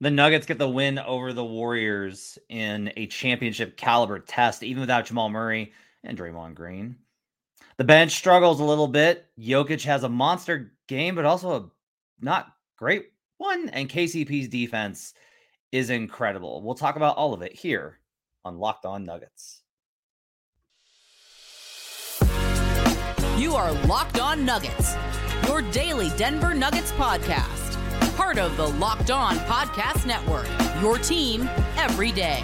The Nuggets get the win over the Warriors in a championship caliber test, even without Jamal Murray and Draymond Green. The bench struggles a little bit. Jokic has a monster game, but also a not great one. And KCP's defense is incredible. We'll talk about all of it here on Locked On Nuggets. You are Locked On Nuggets, your daily Denver Nuggets podcast part of the Locked On Podcast Network. Your team every day.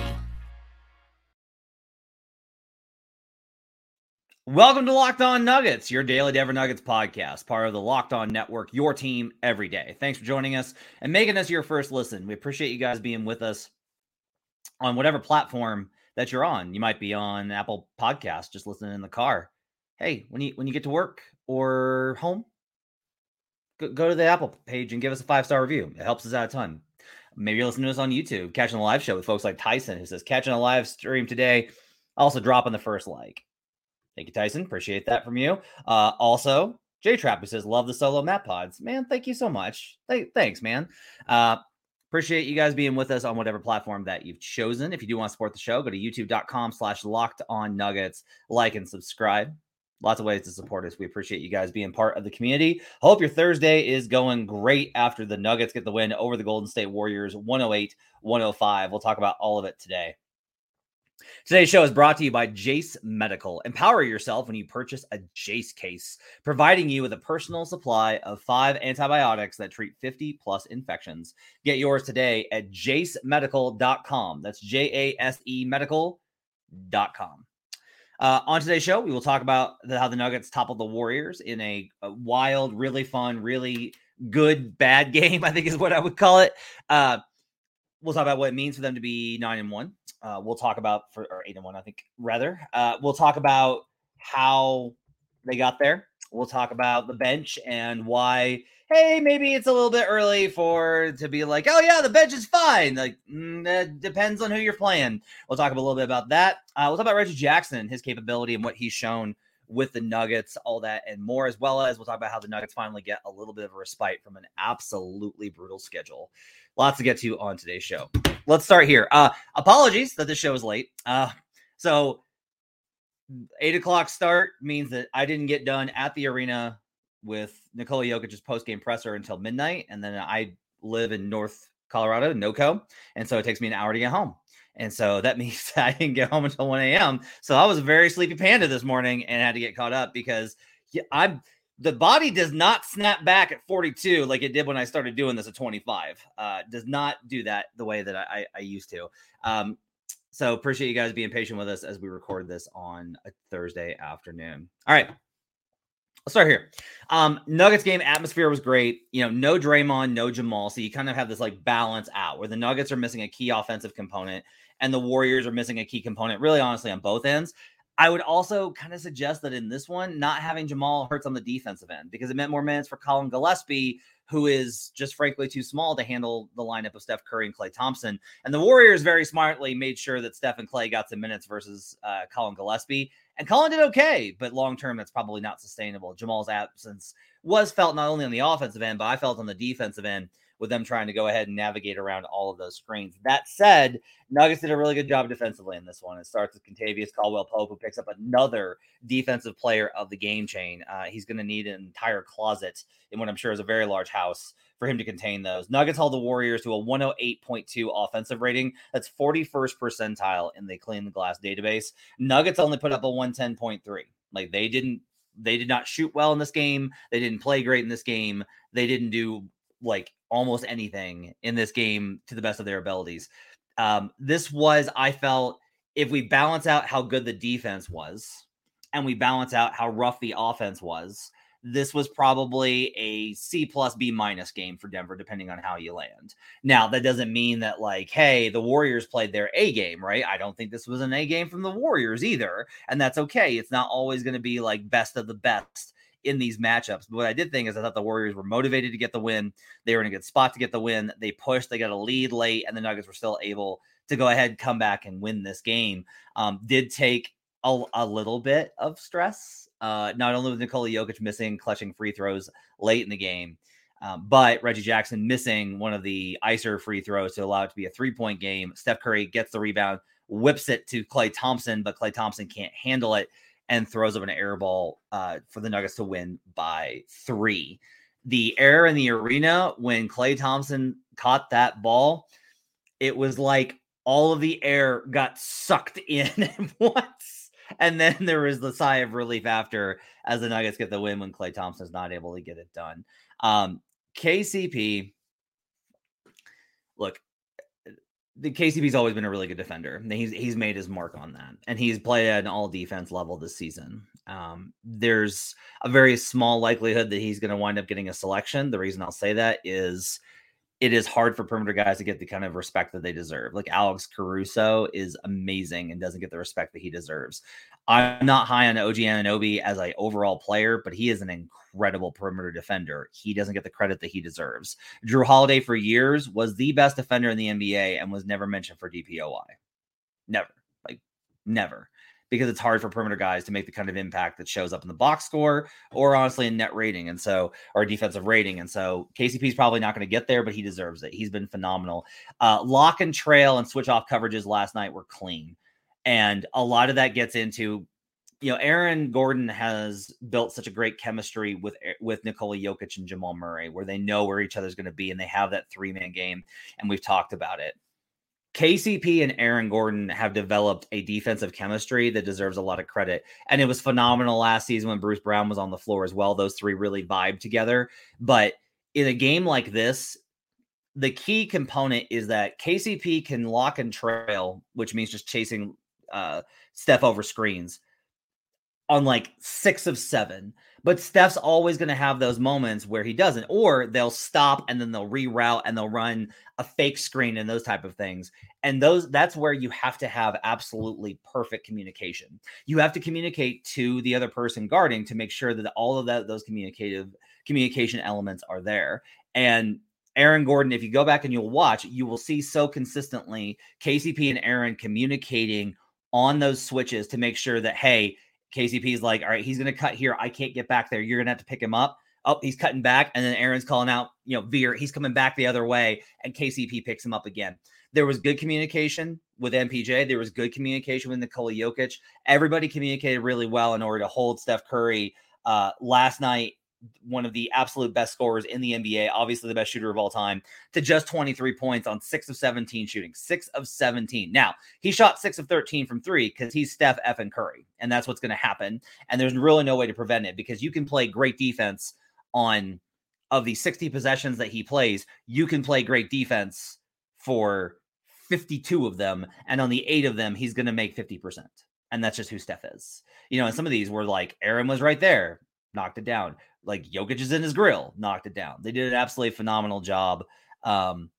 Welcome to Locked On Nuggets, your daily Denver Nuggets podcast, part of the Locked On Network, your team every day. Thanks for joining us and making us your first listen. We appreciate you guys being with us on whatever platform that you're on. You might be on Apple Podcast, just listening in the car. Hey, when you when you get to work or home, go, to the Apple page and give us a five star review. It helps us out a ton. Maybe you're listening to us on YouTube, catching the live show with folks like Tyson, who says, catching a live stream today. Also, dropping the first like. Thank you, Tyson. Appreciate that from you. Uh, also, J Trap, who says, love the solo map pods. Man, thank you so much. Th- thanks, man. Uh, appreciate you guys being with us on whatever platform that you've chosen. If you do want to support the show, go to youtube.com slash locked on nuggets, like and subscribe lots of ways to support us. We appreciate you guys being part of the community. Hope your Thursday is going great after the Nuggets get the win over the Golden State Warriors 108 105. We'll talk about all of it today. Today's show is brought to you by Jase Medical. Empower yourself when you purchase a Jase case, providing you with a personal supply of five antibiotics that treat 50 plus infections. Get yours today at jasemedical.com. That's J A S E medical.com. Uh, on today's show, we will talk about the, how the Nuggets toppled the Warriors in a, a, wild, really fun, really good, bad game. I think is what I would call it. Uh, we'll talk about what it means for them to be nine and one. Uh, we'll talk about for or eight and one, I think rather. Uh, we'll talk about how they got there. We'll talk about the bench and why hey, maybe it's a little bit early for to be like, oh yeah, the bench is fine. Like mm, that depends on who you're playing. We'll talk a little bit about that. Uh, we'll talk about Reggie Jackson, his capability, and what he's shown with the Nuggets, all that and more, as well as we'll talk about how the Nuggets finally get a little bit of a respite from an absolutely brutal schedule. Lots to get to on today's show. Let's start here. Uh, apologies that this show is late. Uh, so eight o'clock start means that I didn't get done at the arena with Nikola Jokic's post game presser until midnight, and then I live in North Colorado, NoCo, and so it takes me an hour to get home. And so that means I didn't get home until 1 a.m. So I was a very sleepy panda this morning and had to get caught up because I'm the body does not snap back at 42 like it did when I started doing this at 25. Uh, does not do that the way that I, I used to. Um, so appreciate you guys being patient with us as we record this on a Thursday afternoon. All right. Let's start here. Um, Nuggets game atmosphere was great. You know, no Draymond, no Jamal. So you kind of have this like balance out where the Nuggets are missing a key offensive component and the Warriors are missing a key component, really honestly, on both ends. I would also kind of suggest that in this one, not having Jamal hurts on the defensive end because it meant more minutes for Collin Gillespie, who is just frankly too small to handle the lineup of Steph Curry and Klay Thompson. And the Warriors very smartly made sure that Steph and Klay got some minutes versus uh, Collin Gillespie. And Collin did okay, but long term, that's probably not sustainable. Jamal's absence was felt not only on the offensive end, but I felt on the defensive end with them trying to go ahead and navigate around all of those screens. That said, Nuggets did a really good job defensively in this one. It starts with Kentavious Caldwell Pope, who picks up another defensive player of the game chain. Uh, he's going to need an entire closet in what I'm sure is a very large house for him to contain those. Nuggets held the Warriors to a 108.2 offensive rating. That's 41st percentile in the clean the glass database. Nuggets only put up a 110.3. Like they didn't they did not shoot well in this game. They didn't play great in this game. They didn't do like almost anything in this game to the best of their abilities. Um, this was, I felt, if we balance out how good the defense was and we balance out how rough the offense was, this was probably a C plus B minus game for Denver, depending on how you land. Now, that doesn't mean that, like, hey, the Warriors played their A game, right? I don't think this was an A game from the Warriors either. And that's okay. It's not always going to be like best of the best in these matchups. But what I did think is I thought the Warriors were motivated to get the win. They were in a good spot to get the win. They pushed, they got a lead late, and the Nuggets were still able to go ahead, come back, and win this game. Um, did take a, a, little bit of stress, uh, not only with Nikola Jokic missing, clutching free throws late in the game. Um, but Reggie Jackson missing one of the icer free throws to allow it to be a three point game. Steph Curry gets the rebound, whips it to Klay Thompson, but Klay Thompson can't handle it and throws up an air ball uh, for the Nuggets to win by three. The air in the arena when Klay Thompson caught that ball, it was like all of the air got sucked in at once. And then there was the sigh of relief after as the Nuggets get the win when Klay Thompson's not able to get it done. Um, KCP, look, the KCP's always been a really good defender. He's he's made his mark on that, and he's played at an all defense level this season. Um, there's a very small likelihood that he's going to wind up getting a selection. The reason I'll say that is it is hard for perimeter guys to get the kind of respect that they deserve. Like Alex Caruso is amazing and doesn't get the respect that he deserves. I'm not high on OG Anunoby as an overall player, but he is an incredible perimeter defender. He doesn't get the credit that he deserves. Jrue Holiday for years was the best defender in the NBA and was never mentioned for DPOY. Never. Like never because it's hard for perimeter guys to make the kind of impact that shows up in the box score or honestly in net rating and so or defensive rating and so KCP is probably not going to get there but he deserves it he's been phenomenal uh, lock and trail and switch off coverages last night were clean and a lot of that gets into you know Aaron Gordon has built such a great chemistry with with Nikola Jokic and Jamal Murray where they know where each other's going to be and they have that three man game and we've talked about it KCP and Aaron Gordon have developed a defensive chemistry that deserves a lot of credit. And it was phenomenal last season when Bruce Brown was on the floor as well. Those three really vibe together. But in a game like this, the key component is that KCP can lock and trail, which means just chasing uh, Steph over screens on like six of seven. But Steph's always going to have those moments where he doesn't, or they'll stop and then they'll reroute and they'll run a fake screen and those type of things. And those that's where you have to have absolutely perfect communication. You have to communicate to the other person guarding to make sure that all of that those communicative communication elements are there. And Aaron Gordon, if you go back and you'll watch, you will see so consistently KCP and Aaron communicating on those switches to make sure that hey, KCP's like, all right, he's going to cut here. I can't get back there. You're going to have to pick him up. Oh, he's cutting back. And then Aaron's calling out, you know, Veer. He's coming back the other way. And KCP picks him up again. There was good communication with MPJ. There was good communication with Nikola Jokic. Everybody communicated really well in order to hold Steph Curry. Uh, last night, one of the absolute best scorers in the NBA, obviously the best shooter of all time, to just 23 points on six of 17 shooting. Six of 17. Now, he shot six of 13 from three because he's Steph F and Curry, and that's what's going to happen. And there's really no way to prevent it because you can play great defense on of the 60 possessions that he plays, you can play great defense for 52 of them. And on the eight of them, he's going to make 50%. And that's just who Steph is. You know, and some of these were like Aaron was right there, knocked it down like Jokic is in his grill, knocked it down. They did an absolutely phenomenal job um,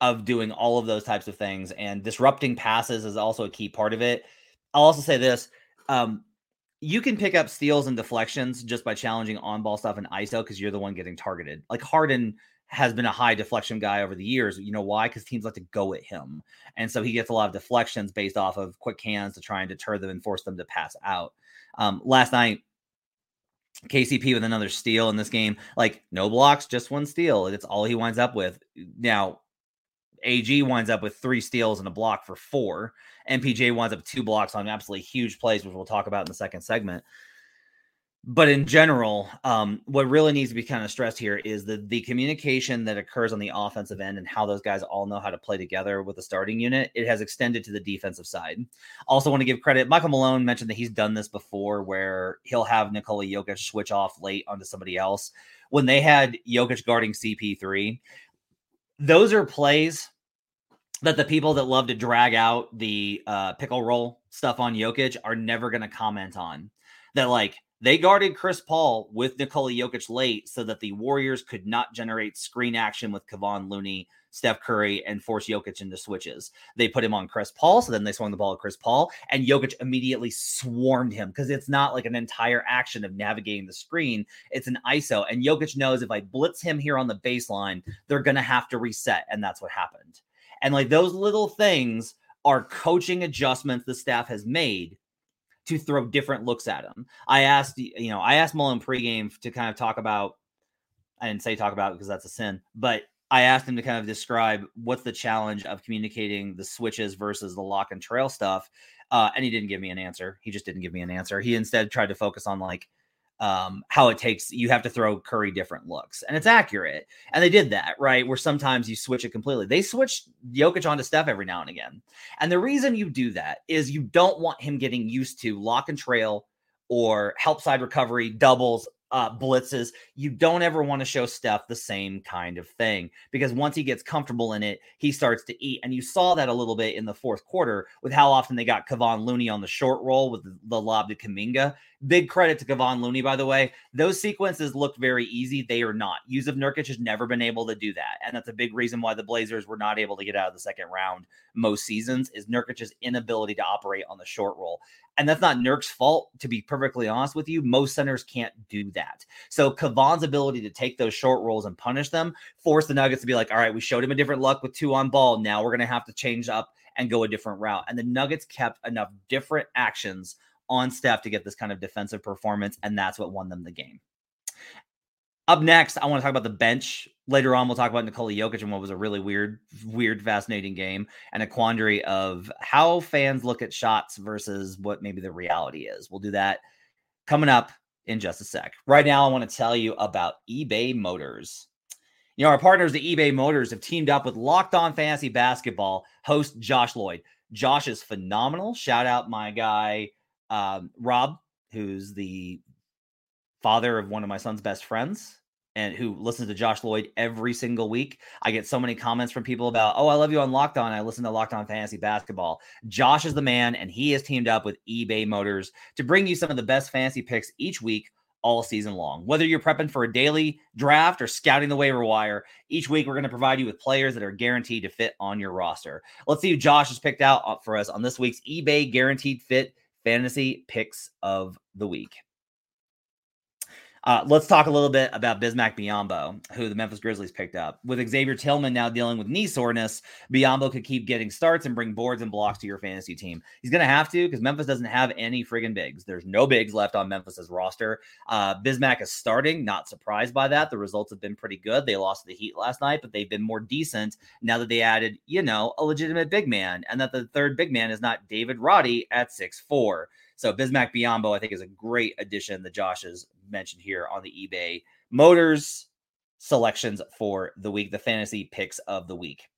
of doing all of those types of things, and disrupting passes is also a key part of it. I'll also say this: um, you can pick up steals and deflections just by challenging on-ball stuff in ISO because you're the one getting targeted. Like Harden has been a high deflection guy over the years. You know why? Because teams like to go at him, and so he gets a lot of deflections based off of quick hands to try and deter them and force them to pass out. Um, last night, KCP with another steal in this game. Like no blocks, just one steal. That's all he winds up with. Now, AG winds up with three steals and a block for four. MPJ winds up two blocks on absolutely huge plays, which we'll talk about in the second segment but in general, um, what really needs to be kind of stressed here is the the communication that occurs on the offensive end and how those guys all know how to play together with the starting unit. It has extended to the defensive side. Also, want to give credit. Michael Malone mentioned that he's done this before, where he'll have Nikola Jokic switch off late onto somebody else. When they had Jokic guarding CP3, those are plays that the people that love to drag out the uh, pickle roll stuff on Jokic are never going to comment on. That like they guarded Chris Paul with Nikola Jokic late so that the Warriors could not generate screen action with Kevon Looney, Steph Curry, and force Jokic into switches. They put him on Chris Paul, so then they swung the ball at Chris Paul, and Jokic immediately swarmed him because it's not like an entire action of navigating the screen. It's an ISO, and Jokic knows if I blitz him here on the baseline, they're going to have to reset, and that's what happened. And like those little things are coaching adjustments the staff has made to throw different looks at him. I asked, you know, I asked Malone pregame to kind of talk about. I didn't say talk about because that's a sin, but I asked him to kind of describe what's the challenge of communicating the switches versus the lock and trail stuff. Uh, and he didn't give me an answer. He just didn't give me an answer. He instead tried to focus on like um, how it takes you have to throw Curry different looks, and it's accurate. And they did that right, where sometimes you switch it completely. They switched Jokic onto Steph every now and again, and the reason you do that is you don't want him getting used to lock and trail or help side recovery doubles uh, blitzes, you don't ever want to show Steph the same kind of thing because once he gets comfortable in it, he starts to eat. And you saw that a little bit in the fourth quarter with how often they got Kevon Looney on the short roll with the, lob to Kuminga. Big credit to Kevon Looney, by the way. Those sequences look very easy. They are not. Jusuf Nurkic has never been able to do that. And that's a big reason why the Blazers were not able to get out of the second round most seasons is Nurkic's inability to operate on the short roll. And that's not Nurk's fault, to be perfectly honest with you. Most centers can't do that. So Kevon's ability to take those short rolls and punish them forced the Nuggets to be like, all right, we showed him a different luck with two on ball. Now we're going to have to change up and go a different route. And the Nuggets kept enough different actions on Steph to get this kind of defensive performance, and that's what won them the game. Up next, I want to talk about the bench. Later on, we'll talk about Nikola Jokic and what was a really weird, weird, fascinating game and a quandary of how fans look at shots versus what maybe the reality is. We'll do that coming up in just a sec. Right now, I want to tell you about eBay Motors. You know, our partners at eBay Motors have teamed up with Locked On Fantasy Basketball host Josh Lloyd. Josh is phenomenal. Shout out my guy, um, Rob, who's the father of one of my son's best friends and who listens to Josh Lloyd every single week. I get so many comments from people about, oh, I love you on Locked On. I listen to Locked On Fantasy Basketball. Josh is the man, and he has teamed up with eBay Motors to bring you some of the best fantasy picks each week. All season long. Whether you're prepping for a daily draft or scouting the waiver wire, each week we're going to provide you with players that are guaranteed to fit on your roster. Let's see who Josh has picked out uh, for us on this week's eBay Guaranteed Fit Fantasy Picks of the Week. Uh, let's talk a little bit about Bismack Biyombo, who the Memphis Grizzlies picked up. With Xavier Tillman now dealing with knee soreness, Biyombo could keep getting starts and bring boards and blocks to your fantasy team. He's going to have to because Memphis doesn't have any friggin' bigs. There's no bigs left on Memphis's roster. Uh, Bismack is starting. Not surprised by that. The results have been pretty good. They lost to the Heat last night, but they've been more decent now that they added, you know, a legitimate big man, and that the third big man is not David Roddy at six four. So Bismack Biyombo, I think, is a great addition that Josh has mentioned here on the eBay Motors selections for the week, the fantasy picks of the week.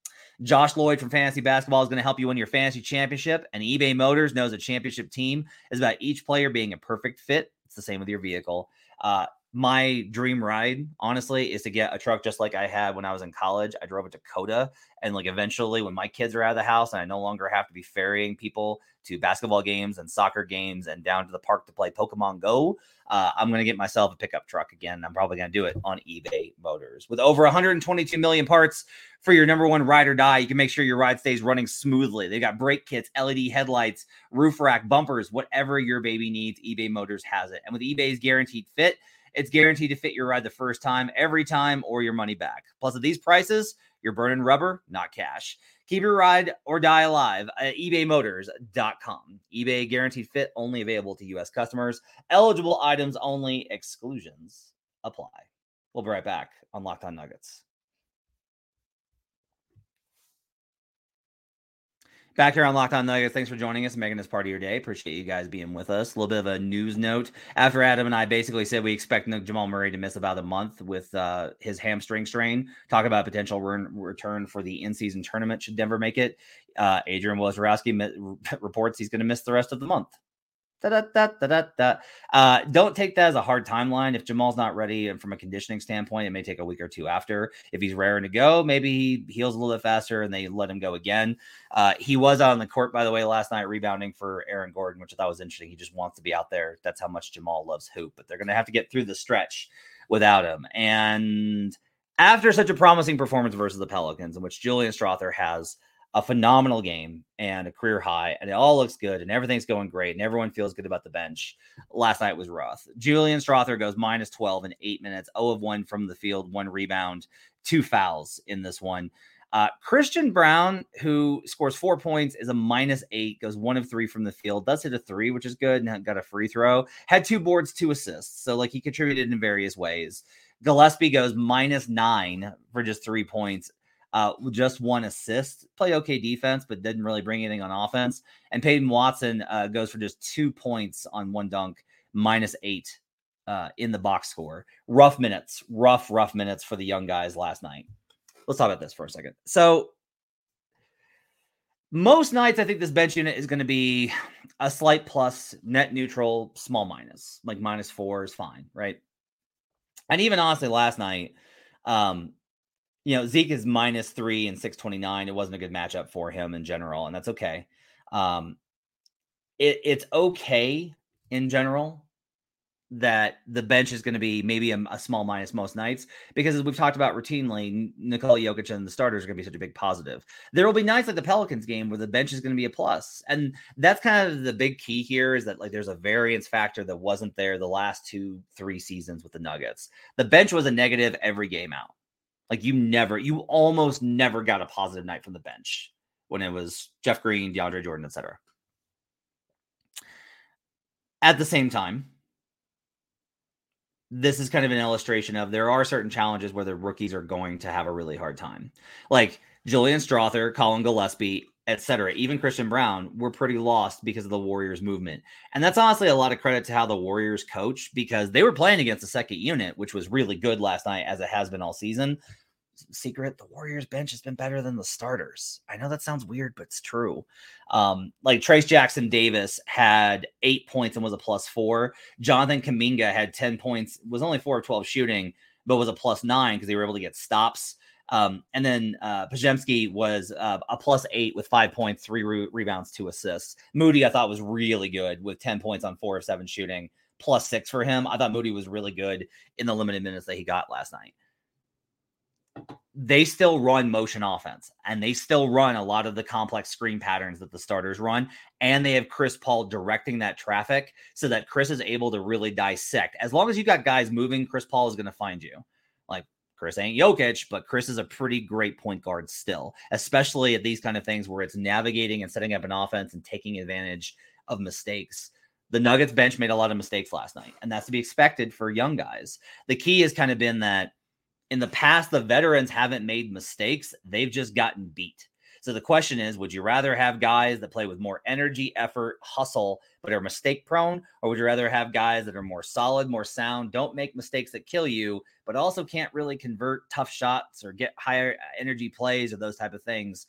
Josh Lloyd from Fantasy Basketball is going to help you win your fantasy championship. And eBay Motors knows a championship team is about each player being a perfect fit. It's the same with your vehicle. Uh, my dream ride, honestly, is to get a truck just like I had when I was in college. I drove a Dakota, and like eventually, when my kids are out of the house and I no longer have to be ferrying people to basketball games and soccer games and down to the park to play Pokemon Go, uh, I'm to get myself a pickup truck again. I'm probably to do it on eBay Motors. With over 122 million parts for your number one ride or die, you can make sure your ride stays running smoothly. They got brake kits, LED headlights, roof rack, bumpers, whatever your baby needs, eBay Motors has it. And with eBay's guaranteed fit, it's guaranteed to fit your ride the first time, every time, or your money back. Plus, at these prices, you're burning rubber, not cash. Keep your ride or die alive at ebaymotors.com. eBay guaranteed fit only available to U.S. customers. Eligible items only. Exclusions apply. We'll be right back on Locked On Nuggets. Back here on Locked On Nuggets, thanks for joining us and making this part of your day. Appreciate you guys being with us. A little bit of a news note. After Adam and I basically said we expect Jamal Murray to miss about a month with uh, his hamstring strain, talk about potential re- return for the in-season tournament should Denver make it. Uh, Adrian Wojnarowski reports he's going to miss the rest of the month. Uh, don't take that as a hard timeline. If Jamal's not ready and from a conditioning standpoint, it may take a week or two after. If he's raring to go, maybe he heals a little bit faster and they let him go again. Uh, he was on the court, by the way, last night rebounding for Aaron Gordon, which I thought was interesting. He just wants to be out there. That's how much Jamal loves hoop, but they're going to have to get through the stretch without him. And after such a promising performance versus the Pelicans, in which Julian Strawther has – a phenomenal game and a career high, and it all looks good and everything's going great and everyone feels good about the bench. Last night was rough. Julian Strawther goes minus 12 in eight minutes, 0 of 1 from the field, one rebound, two fouls in this one. Uh, Christian Brown, who scores four points, is a minus eight, goes one of three from the field, does hit a three, which is good, and got a free throw. Had two boards, two assists. So, like, he contributed in various ways. Gillespie goes minus nine for just three points. Uh, just one assist, play okay defense, but didn't really bring anything on offense. And Peyton Watson uh, goes for just two points on one dunk, minus eight uh, in the box score. Rough minutes, rough, rough minutes for the young guys last night. Let's talk about this for a second. So, most nights, I think this bench unit is going to be a slight plus, net neutral, small minus, like minus four is fine, right? And even honestly, last night, um, you know, Zeke is minus three and 629. It wasn't a good matchup for him in general, and that's okay. Um, it, it's okay in general that the bench is going to be maybe a, a, small minus most nights because as we've talked about routinely, Nikola Jokic and the starters are going to be such a big positive. There will be nights like the Pelicans game where the bench is going to be a plus, and that's kind of the big key here is that like there's a variance factor that wasn't there the last two three seasons with the Nuggets. The bench was a negative every game out. Like you never, you almost never got a positive night from the bench when it was Jeff Green, DeAndre Jordan, etc. At the same time, this is kind of an illustration of there are certain challenges where the rookies are going to have a really hard time. Like Julian Strawther, Collin Gillespie, etc. Even Christian Brown were pretty lost because of the Warriors movement. And that's honestly a lot of credit to how the Warriors coach because they were playing against the second unit, which was really good last night as it has been all season. Secret, the Warriors bench has been better than the starters. I know that sounds weird, but it's true. Um, like Trayce Jackson Davis had eight points and was a plus four. Jonathan Kuminga had 10 points, was only four of 12 shooting, but was a plus nine because they were able to get stops. Um, and then uh, Podziemski was uh, a plus eight with five points, three re- rebounds, two assists. Moody, I thought, was really good with 10 points on four of seven shooting, plus six for him. I thought Moody was really good in the limited minutes that he got last night. They still run motion offense and they still run a lot of the complex screen patterns that the starters run. And they have Chris Paul directing that traffic so that Chris is able to really dissect. As long as you got guys moving, Chris Paul is going to find you. Like Chris ain't Jokic, but Chris is a pretty great point guard still, especially at these kind of things where it's navigating and setting up an offense and taking advantage of mistakes. The Nuggets bench made a lot of mistakes last night, and that's to be expected for young guys. The key has kind of been that in the past, the veterans haven't made mistakes, they've just gotten beat. So the question is, would you rather have guys that play with more energy, effort, hustle, but are mistake prone, or would you rather have guys that are more solid, more sound, don't make mistakes that kill you, but also can't really convert tough shots or get higher uh, energy plays or those type of things?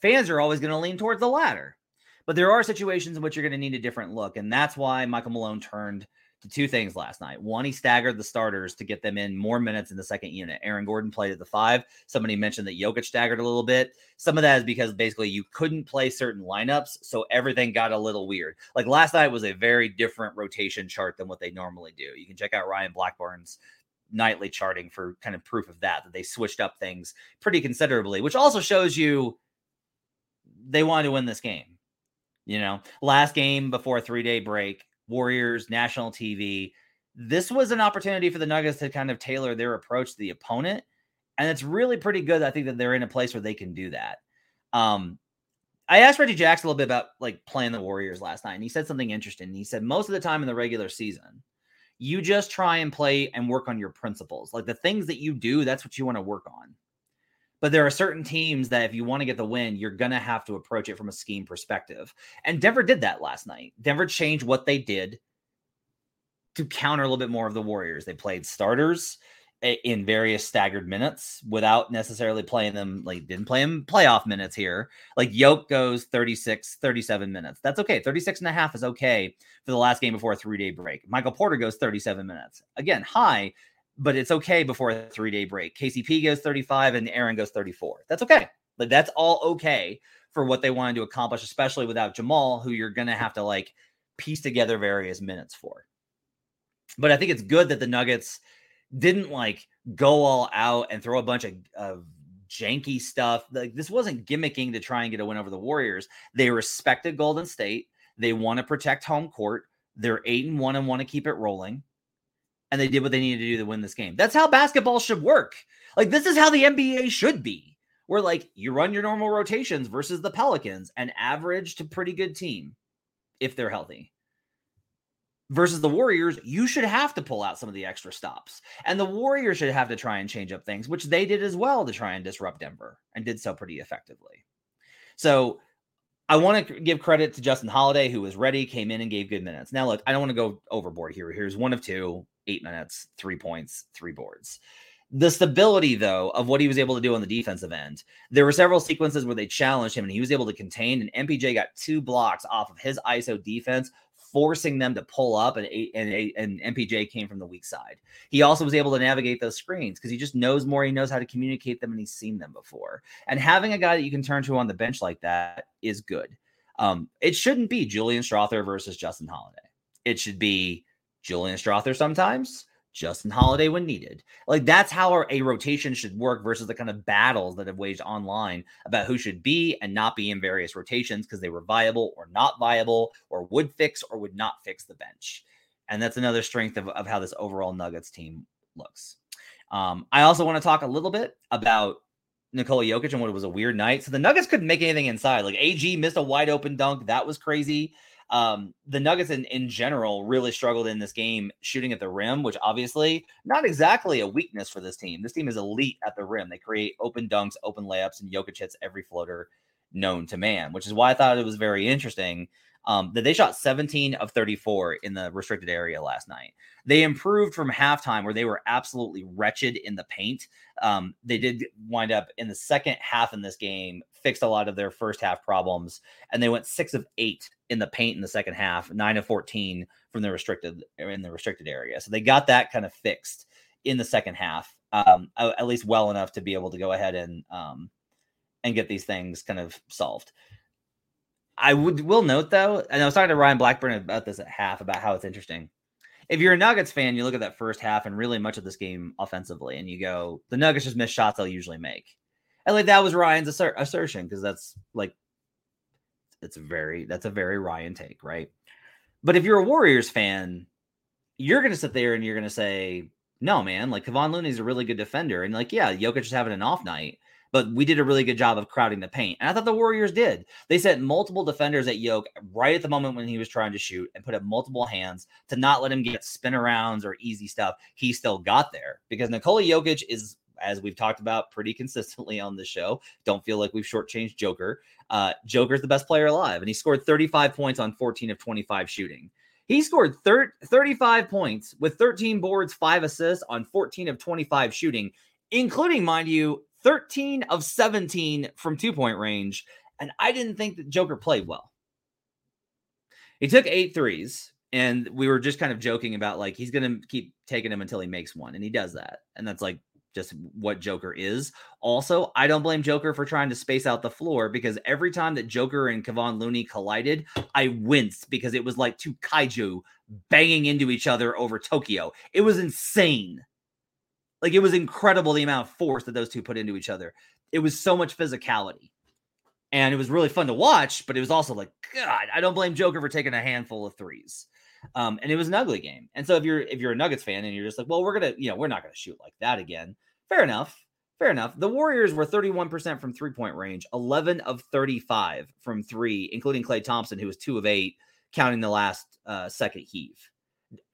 Fans are always going to lean towards the latter. But there are situations in which you're going to need a different look, and that's why Michael Malone turned to two things last night. One, he staggered the starters to get them in more minutes in the second unit. Aaron Gordon played at the five. Somebody mentioned that Jokic staggered a little bit. Some of that is because basically you couldn't play certain lineups, so everything got a little weird. Like last night was a very different rotation chart than what they normally do. You can check out Ryan Blackburn's nightly charting for kind of proof of that that they switched up things pretty considerably, which also shows you they wanted to win this game. You know, last game before a three day break, Warriors, national TV. This was an opportunity for the Nuggets to kind of tailor their approach to the opponent. And it's really pretty good. I think that they're in a place where they can do that. Um, I asked Reggie Jackson a little bit about like playing the Warriors last night, and he said something interesting. He said most of the time in the regular season, you just try and play and work on your principles. Like the things that you do, that's what you want to work on. But there are certain teams that if you want to get the win, you're going to have to approach it from a scheme perspective. And Denver did that last night. Denver changed what they did to counter a little bit more of the Warriors. They played starters in various staggered minutes without necessarily playing them like didn't play them playoff minutes here like yoke goes 36 37 minutes that's okay 36 and a half is okay for the last game before a three day break michael porter goes 37 minutes again high but it's okay before a three day break. KCP goes 35 and Aaron goes 34. That's okay. Like that's all okay for what they wanted to accomplish, especially without Jamal, who you're gonna have to like piece together various minutes for. But I think it's good that the Nuggets didn't like go all out and throw a bunch of, of janky stuff. Like this wasn't gimmicking to try and get a win over the Warriors. They respected Golden State. They want to protect home court. They're eight and one and want to keep it rolling and they did what they needed to do to win this game. That's how basketball should work. Like this is how the NBA should be. Where like you run your normal rotations versus the Pelicans, an average to pretty good team if they're healthy. versus the Warriors, you should have to pull out some of the extra stops. And the Warriors should have to try and change up things, which they did as well to try and disrupt Denver and did so pretty effectively. So I want to give credit to Justin Holiday, who was ready, came in and gave good minutes. Now, look, I don't want to go overboard here. Here's one of two, eight minutes, three points, three boards. The stability, though, of what he was able to do on the defensive end, there were several sequences where they challenged him and he was able to contain, and MPJ got two blocks off of his ISO defense forcing them to pull up, and and and MPJ came from the weak side. He also was able to navigate those screens because he just knows more. He knows how to communicate them, and he's seen them before. And having a guy that you can turn to on the bench like that is good. Um, it shouldn't be Julian Strawther versus Justin Holiday. It should be Julian Strawther sometimes, Justin Holiday when needed. Like that's how a rotation should work versus the kind of battles that have waged online about who should be and not be in various rotations because they were viable or not viable or would fix or would not fix the bench. And that's another strength of, of how this overall Nuggets team looks. Um, I also want to talk a little bit about Nikola Jokic and what it was a weird night. So the Nuggets couldn't make anything inside. Like AG missed a wide open dunk. That was crazy. Um, the Nuggets in, in general really struggled in this game shooting at the rim, which obviously not exactly a weakness for this team. This team is elite at the rim. They create open dunks, open layups, and Jokic hits every floater known to man, which is why I thought it was very interesting um, that they shot 17 of 34 in the restricted area last night. They improved from halftime where they were absolutely wretched in the paint. Um, they did wind up in the second half in this game, fixed a lot of their first half problems, and they went six of eight in the paint in the second half, nine of 14 from the restricted in the restricted area. So they got that kind of fixed in the second half, um, at least well enough to be able to go ahead and um, and get these things kind of solved. I would will note though, and I was talking to Ryan Blackburn about this at half about how it's interesting. If you're a Nuggets fan, you look at that first half and really much of this game offensively, and you go, the Nuggets just miss shots they'll usually make. And like that was Ryan's assert- assertion because that's like it's very that's a very Ryan take, right? But if you're a Warriors fan, you're gonna sit there and you're gonna say, no, man, like Kevon Looney's a really good defender, and like yeah, Jokic is having an off night, but we did a really good job of crowding the paint. And I thought the Warriors did. They sent multiple defenders at Yoke right at the moment when he was trying to shoot and put up multiple hands to not let him get spin arounds or easy stuff. He still got there because Nikola Jokic is as we've talked about pretty consistently on the show. Don't feel like we've shortchanged Joker. Uh, Joker's the best player alive, and he scored 35 points on 14 of 25 shooting. He scored thir- 35 points with 13 boards, five assists on 14 of 25 shooting, including, mind you, 13 of 17 from two point range. And I didn't think that Joker played well. He took eight threes, and we were just kind of joking about like he's going to keep taking them until he makes one. And he does that. And that's like just what Joker is. Also, I don't blame Joker for trying to space out the floor because every time that Joker and Kevon Looney collided, I winced because it was like two kaiju banging into each other over Tokyo. It was insane. Like it was incredible the amount of force that those two put into each other. It was so much physicality. And it was really fun to watch, but it was also like, God, I don't blame Joker for taking a handful of threes. Um, and it was an ugly game. And so if you're if you're a Nuggets fan and you're just like, well, we're gonna, you know, we're not gonna shoot like that again. Fair enough. Fair enough. The Warriors were 31% from three point range, 11 of 35 from three, including Klay Thompson, who was two of eight, counting the last uh, second heave.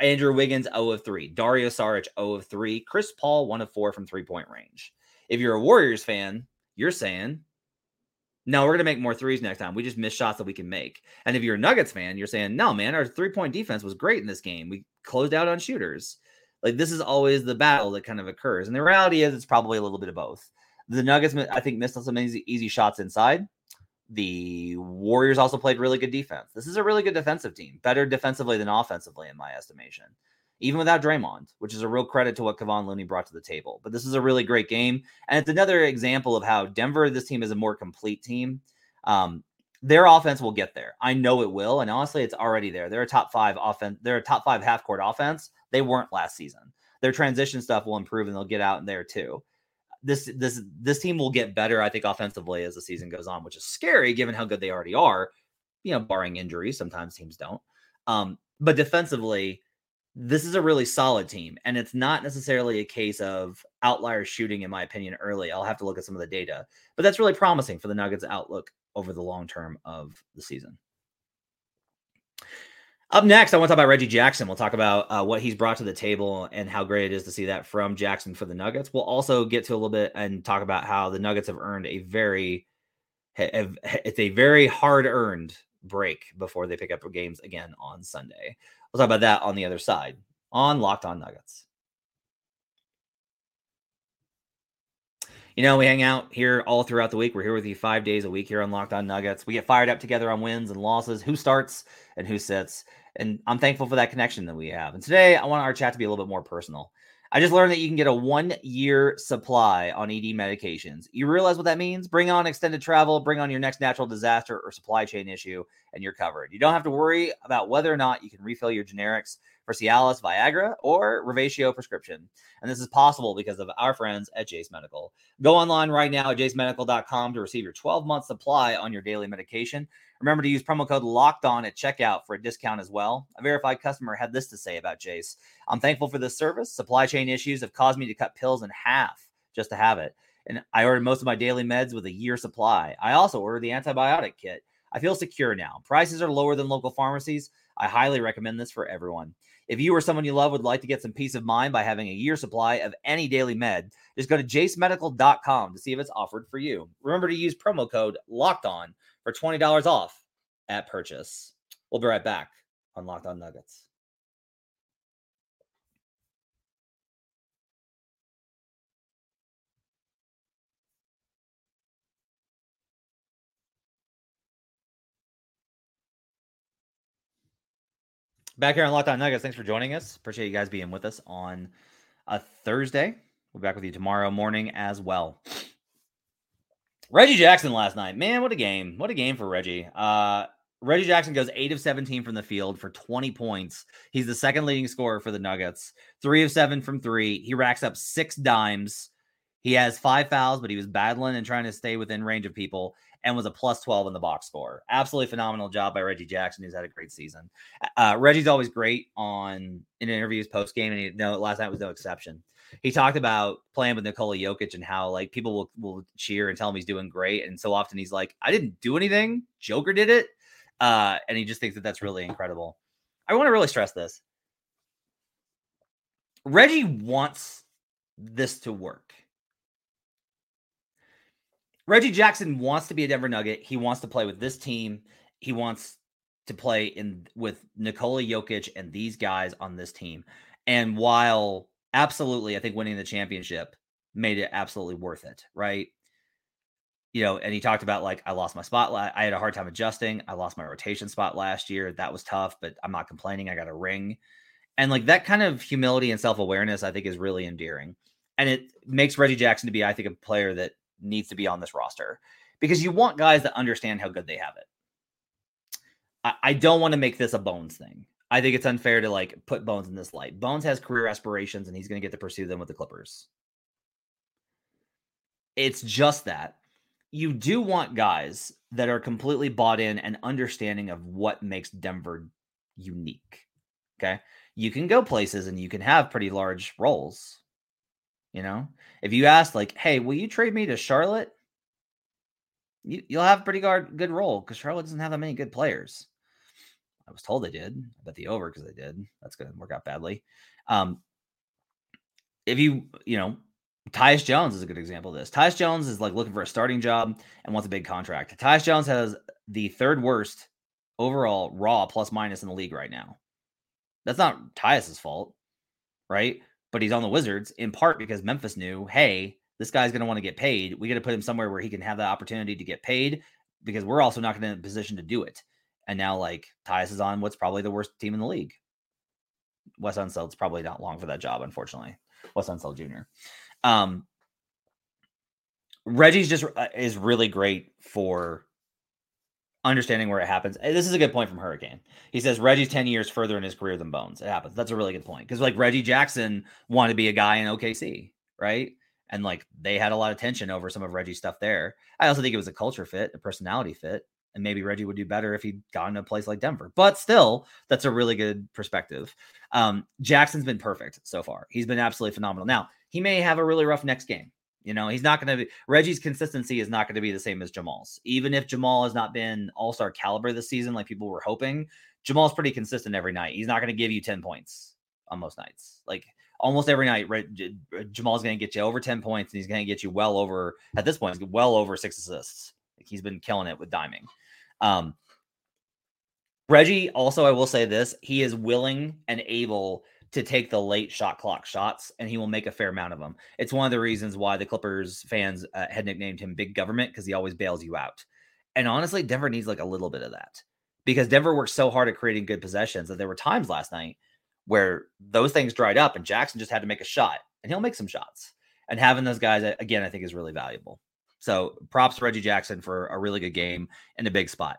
Andrew Wiggins 0 of 3. Dario Saric 0 of 3. Chris Paul 1 of 4 from three point range. If you're a Warriors fan, you're saying, no, we're going to make more threes next time. We just missed shots that we can make. And if you're a Nuggets fan, you're saying, no, man, our three point defense was great in this game. We closed out on shooters. Like this is always the battle that kind of occurs. And the reality is, it's probably a little bit of both. The Nuggets, I think, missed some easy, easy shots inside. The Warriors also played really good defense. This is a really good defensive team, better defensively than offensively, in my estimation, even without Draymond, which is a real credit to what Kevon Looney brought to the table. But this is a really great game. And it's another example of how Denver, this team is a more complete team. Um, their offense will get there. I know it will. And honestly, it's already there. They're a top five offense. They're a top five half court offense. They weren't last season. Their transition stuff will improve and they'll get out there too this this this team will get better, I think, offensively as the season goes on, which is scary given how good they already are. You know, barring injuries, sometimes teams don't. Um, but defensively, this is a really solid team, and it's not necessarily a case of outlier shooting, in my opinion. Early, I'll have to look at some of the data, but that's really promising for the Nuggets' outlook over the long term of the season. Up next, I want to talk about Reggie Jackson. We'll talk about uh, what he's brought to the table and how great it is to see that from Jackson for the Nuggets. We'll also get to a little bit and talk about how the Nuggets have earned a very, it's a very hard earned break before they pick up games again on Sunday. We'll talk about that on the other side on Locked On Nuggets. You know, we hang out here all throughout the week. We're here with you five days a week here on Locked On Nuggets. We get fired up together on wins and losses, who starts and who sits. And I'm thankful for that connection that we have. And today, I want our chat to be a little bit more personal. I just learned that you can get a one year supply on ED medications. You realize what that means? Bring on extended travel, bring on your next natural disaster or supply chain issue, and you're covered. You don't have to worry about whether or not you can refill your generics for Cialis, Viagra, or Revatio prescription. And this is possible because of our friends at Jase Medical. Go online right now at jasemedical.com to receive your 12 month supply on your daily medication. Remember to use promo code locked on at checkout for a discount as well. A verified customer had this to say about Jase I'm thankful for this service. Supply chain issues have caused me to cut pills in half just to have it. And I ordered most of my daily meds with a year supply. I also ordered the antibiotic kit. I feel secure now. Prices are lower than local pharmacies. I highly recommend this for everyone. If you or someone you love would like to get some peace of mind by having a year supply of any daily med, just go to jasemedical.com to see if it's offered for you. Remember to use promo code locked on for $20 off at purchase. We'll be right back on Locked On Nuggets. Back here on Locked On Nuggets. Thanks for joining us. Appreciate you guys being with us on a Thursday. We'll be back with you tomorrow morning as well. Reggie Jackson last night. Man, what a game. What a game for Reggie. Uh, Reggie Jackson goes 8 of 17 from the field for 20 points. He's the second leading scorer for the Nuggets. 3 of 7 from 3. He racks up 6 dimes. He has 5 fouls, but he was battling and trying to stay within range of people and was a plus 12 in the box score. Absolutely phenomenal job by Reggie Jackson, who's had a great season. Uh, Reggie's always great on in interviews post game, and he, no, last night was no exception. He talked about playing with Nikola Jokic and how like people will, will cheer and tell him he's doing great, and so often he's like, "I didn't do anything. Joker did it," uh, and he just thinks that that's really incredible. I want to really stress this. Reggie wants this to work. Reggie Jackson wants to be a Denver Nugget. He wants to play with this team. He wants to play in with Nikola Jokic and these guys on this team. And while absolutely, I think winning the championship made it absolutely worth it, right? You know, and he talked about like I lost my spot. I had a hard time adjusting. I lost my rotation spot last year. That was tough, but I'm not complaining. I got a ring. And like that kind of humility and self awareness, I think is really endearing. And it makes Reggie Jackson to be, I think, a player that needs to be on this roster because you want guys that understand how good they have it. I, I don't want to make this a Bones thing. I think it's unfair to like put Bones in this light. Bones has career aspirations and he's going to get to pursue them with the Clippers. It's just that you do want guys that are completely bought in and understanding of what makes Denver unique. Okay. You can go places and you can have pretty large roles. You know, if you ask like, "Hey, will you trade me to Charlotte?" You, will have pretty good good role because Charlotte doesn't have that many good players. I was told they did. I bet the over because they did. That's going to work out badly. Um, if you, you know, Tyus Jones is a good example of this. Tyus Jones is like looking for a starting job and wants a big contract. Tyus Jones has the third worst overall raw plus minus in the league right now. That's not Tyus's fault, right? but he's on the Wizards in part because Memphis knew, hey, this guy's going to want to get paid. We got to put him somewhere where he can have the opportunity to get paid because we're also not going to be in a position to do it. And now, like, Tyus is on what's probably the worst team in the league. Wes Unseld's probably not long for that job, unfortunately. Wes Unseld Jr. Um, Reggie's just uh, is really great for understanding where it happens. This is a good point from Hurricane. He says Reggie's 10 years further in his career than Bones. It happens. That's a really good point. Because like Reggie Jackson wanted to be a guy in OKC, right? And like they had a lot of tension over some of Reggie's stuff there. I also think it was a culture fit, a personality fit. And maybe Reggie would do better if he'd gone to a place like Denver. But still, that's a really good perspective. Um, Jackson's been perfect so far. He's been absolutely phenomenal. Now, he may have a really rough next game. You know, he's not going to be Reggie's consistency is not going to be the same as Jamal's. Even if Jamal has not been all star caliber this season, like people were hoping, Jamal's pretty consistent every night. He's not going to give you 10 points on most nights. Like almost every night, right? Jamal's going to get you over 10 points and he's going to get you well over, at this point, well over six assists. He's been killing it with diming. Um, Reggie, also, I will say this he is willing and able to take the late shot clock shots, and he will make a fair amount of them. It's one of the reasons why the Clippers fans uh, had nicknamed him Big Government because he always bails you out. And honestly, Denver needs like a little bit of that because Denver worked so hard at creating good possessions that there were times last night where those things dried up and Jackson just had to make a shot, and he'll make some shots. And having those guys again, I think is really valuable. So props to Reggie Jackson for a really good game and a big spot.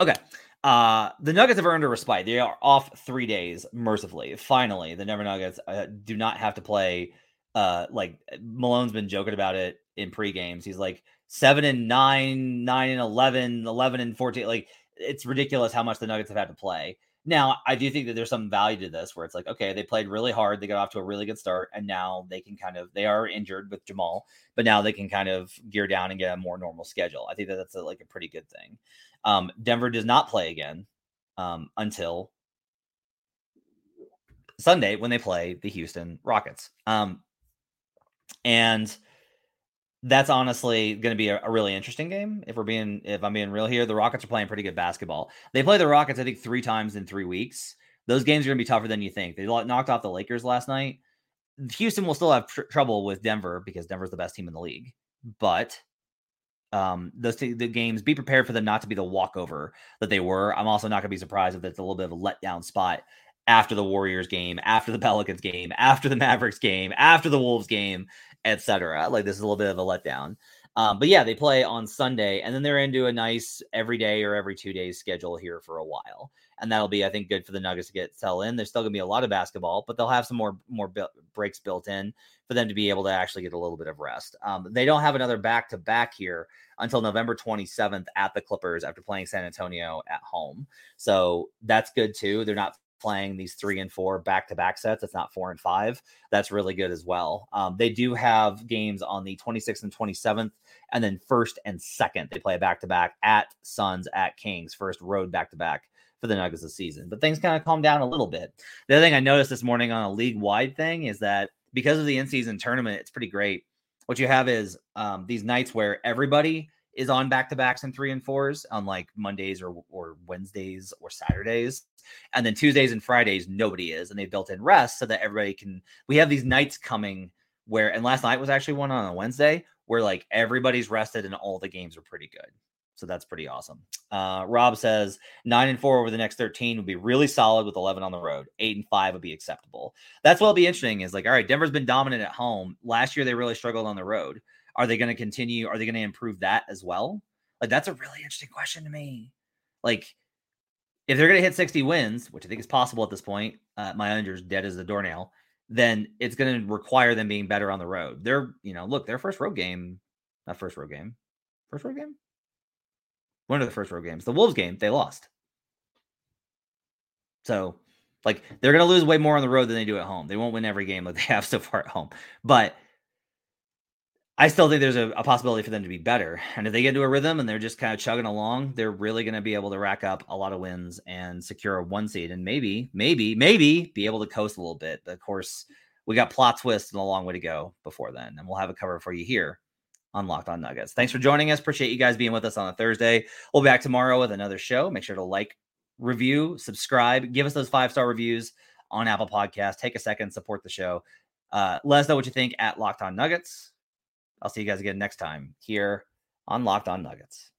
Okay. Uh, the Nuggets have earned a respite. They are off three days, mercifully. Finally, the Denver Nuggets uh, do not have to play. Uh, like Malone's been joking about it in pre games. He's like seven and nine, nine and 11, 11 and 14. Like it's ridiculous how much the Nuggets have had to play. Now, I do think that there's some value to this where it's like, okay, they played really hard. They got off to a really good start. And now they can kind of, they are injured with Jamal, but now they can kind of gear down and get a more normal schedule. I think that that's a, like a pretty good thing. Um, Denver does not play again um, until Sunday when they play the Houston Rockets. Um, and that's honestly going to be a, a, really interesting game. If we're being, if I'm being real here, the Rockets are playing pretty good basketball. They play the Rockets, I think, three times in three weeks. Those games are going to be tougher than you think. They knocked off the Lakers last night. Houston will still have tr- trouble with Denver because Denver's the best team in the league. But um, those t- the games, be prepared for them not to be the walkover that they were. I'm also not going to be surprised if it's a little bit of a letdown spot after the Warriors game, after the Pelicans game, after the Mavericks game, after the Wolves game, etc. Like this is a little bit of a letdown. Um, but yeah, they play on Sunday, and then they're into a nice every day or every two days schedule here for a while, and that'll be, I think, good for the Nuggets to get sell in. There's still gonna be a lot of basketball, but they'll have some more more bu- breaks built in for them to be able to actually get a little bit of rest. Um, they don't have another back to back here until November 27th at the Clippers after playing San Antonio at home, so that's good too. They're not playing these three and four back to back sets. It's not four and five. That's really good as well. Um, they do have games on the 26th and 27th, and then first and second. They play back to back at Suns, at Kings, first road back to back for the Nuggets this season. But things kind of calm down a little bit. The other thing I noticed this morning on a league wide thing is that because of the in season tournament, it's pretty great. What you have is um, these nights where everybody is on back to backs and three and fours on like Mondays or or Wednesdays or Saturdays. And then Tuesdays and Fridays, nobody is. And they built in rest so that everybody can. We have these nights coming where, and last night was actually one on a Wednesday where like everybody's rested and all the games are pretty good. So that's pretty awesome. Uh, Rob says nine and four over the next 13 would be really solid with 11 on the road. Eight and five would be acceptable. That's what'll be interesting is like, all right, Denver's been dominant at home. Last year, they really struggled on the road. Are they going to continue? Are they going to improve that as well? Like, that's a really interesting question to me. Like, if they're going to hit 60 wins, which I think is possible at this point, uh, my under's dead as a doornail, then it's going to require them being better on the road. They're, you know, look, their first road game, not first road game, first road game, one of the first road games, the Wolves game, they lost. So, like, they're going to lose way more on the road than they do at home. They won't win every game like they have so far at home, but I still think there's a, a, possibility for them to be better. And if they get into a rhythm and they're just kind of chugging along, they're really going to be able to rack up a lot of wins and secure a one seed and maybe, maybe, maybe be able to coast a little bit. But of course, we got plot twists and a long way to go before then. And we'll have a cover for you here on Locked On Nuggets. Thanks for joining us. Appreciate you guys being with us on a Thursday. We'll be back tomorrow with another show. Make sure to like, review, subscribe, give us those five star reviews on Apple Podcast. Take a second, support the show. Uh, let us know what you think at Locked On Nuggets. I'll see you guys again next time here on Locked On Nuggets.